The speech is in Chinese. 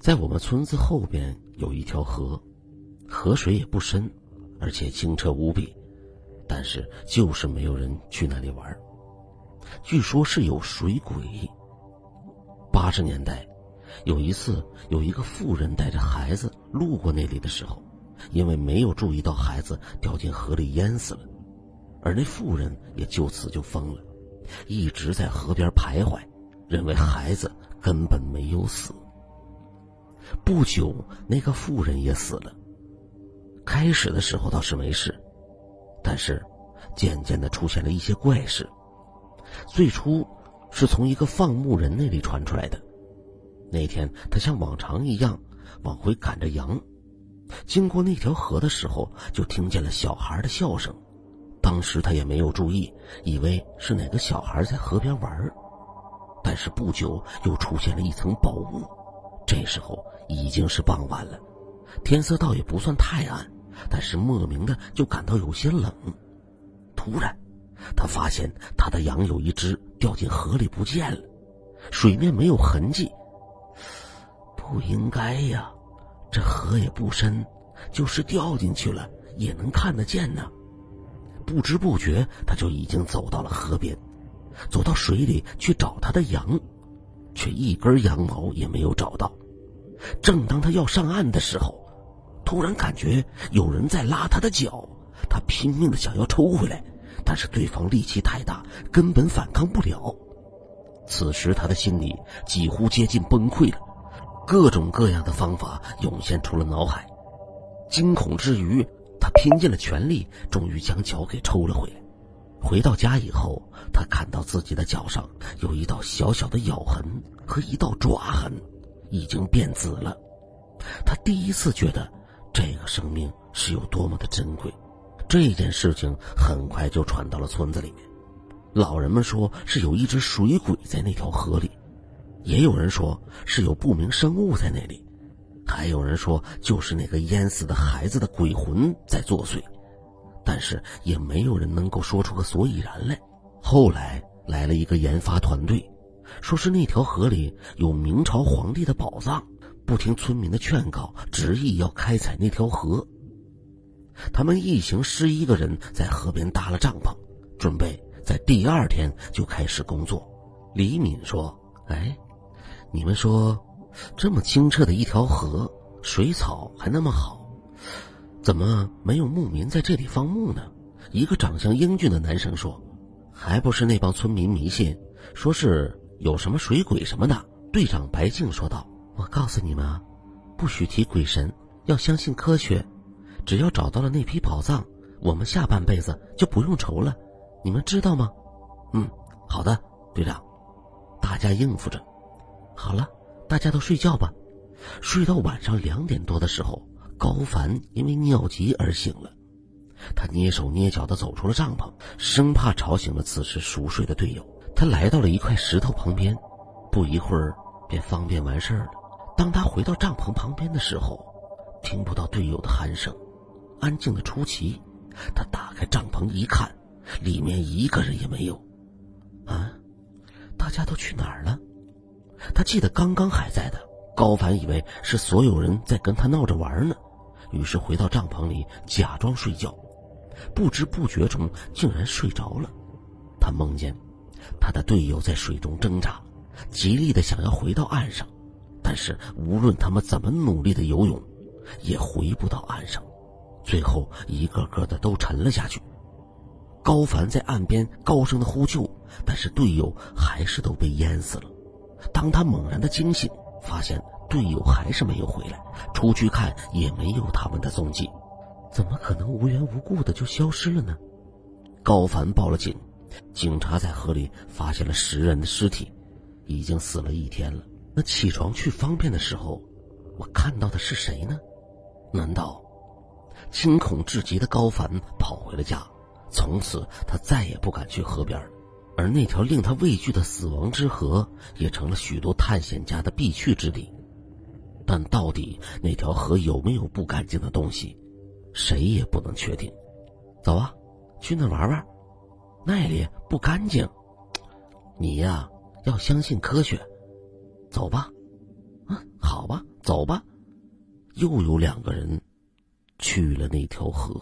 在我们村子后边有一条河，河水也不深，而且清澈无比，但是就是没有人去那里玩。据说是有水鬼。八十年代，有一次有一个妇人带着孩子路过那里的时候，因为没有注意到孩子掉进河里淹死了，而那妇人也就此就疯了，一直在河边徘徊，认为孩子根本没有死。不久，那个妇人也死了。开始的时候倒是没事，但是渐渐的出现了一些怪事。最初是从一个放牧人那里传出来的。那天他像往常一样往回赶着羊，经过那条河的时候，就听见了小孩的笑声。当时他也没有注意，以为是哪个小孩在河边玩。但是不久又出现了一层薄雾。这时候已经是傍晚了，天色倒也不算太暗，但是莫名的就感到有些冷。突然，他发现他的羊有一只掉进河里不见了，水面没有痕迹。不应该呀，这河也不深，就是掉进去了也能看得见呢。不知不觉，他就已经走到了河边，走到水里去找他的羊，却一根羊毛也没有找到。正当他要上岸的时候，突然感觉有人在拉他的脚，他拼命的想要抽回来，但是对方力气太大，根本反抗不了。此时他的心里几乎接近崩溃了，各种各样的方法涌现出了脑海。惊恐之余，他拼尽了全力，终于将脚给抽了回来。回到家以后，他看到自己的脚上有一道小小的咬痕和一道爪痕。已经变紫了，他第一次觉得这个生命是有多么的珍贵。这件事情很快就传到了村子里面，老人们说是有一只水鬼在那条河里，也有人说是有不明生物在那里，还有人说就是那个淹死的孩子的鬼魂在作祟，但是也没有人能够说出个所以然来。后来来了一个研发团队。说是那条河里有明朝皇帝的宝藏，不听村民的劝告，执意要开采那条河。他们一行十一个人在河边搭了帐篷，准备在第二天就开始工作。李敏说：“哎，你们说，这么清澈的一条河，水草还那么好，怎么没有牧民在这里放牧呢？”一个长相英俊的男生说：“还不是那帮村民迷信，说是。”有什么水鬼什么的？队长白静说道：“我告诉你们啊，不许提鬼神，要相信科学。只要找到了那批宝藏，我们下半辈子就不用愁了。你们知道吗？”“嗯，好的，队长。”大家应付着。好了，大家都睡觉吧。睡到晚上两点多的时候，高凡因为尿急而醒了。他蹑手蹑脚的走出了帐篷，生怕吵醒了此时熟睡的队友。他来到了一块石头旁边，不一会儿便方便完事儿了。当他回到帐篷旁边的时候，听不到队友的鼾声，安静的出奇。他打开帐篷一看，里面一个人也没有。啊，大家都去哪儿了？他记得刚刚还在的。高凡以为是所有人在跟他闹着玩呢，于是回到帐篷里假装睡觉，不知不觉中竟然睡着了。他梦见。他的队友在水中挣扎，极力的想要回到岸上，但是无论他们怎么努力的游泳，也回不到岸上，最后一个个的都沉了下去。高凡在岸边高声的呼救，但是队友还是都被淹死了。当他猛然的惊醒，发现队友还是没有回来，出去看也没有他们的踪迹，怎么可能无缘无故的就消失了呢？高凡报了警。警察在河里发现了十人的尸体，已经死了一天了。那起床去方便的时候，我看到的是谁呢？难道惊恐至极的高凡跑回了家？从此他再也不敢去河边，而那条令他畏惧的死亡之河也成了许多探险家的必去之地。但到底那条河有没有不干净的东西，谁也不能确定。走啊，去那玩玩。那里不干净，你呀要相信科学。走吧，嗯，好吧，走。走吧。”又有两个人去了那条河。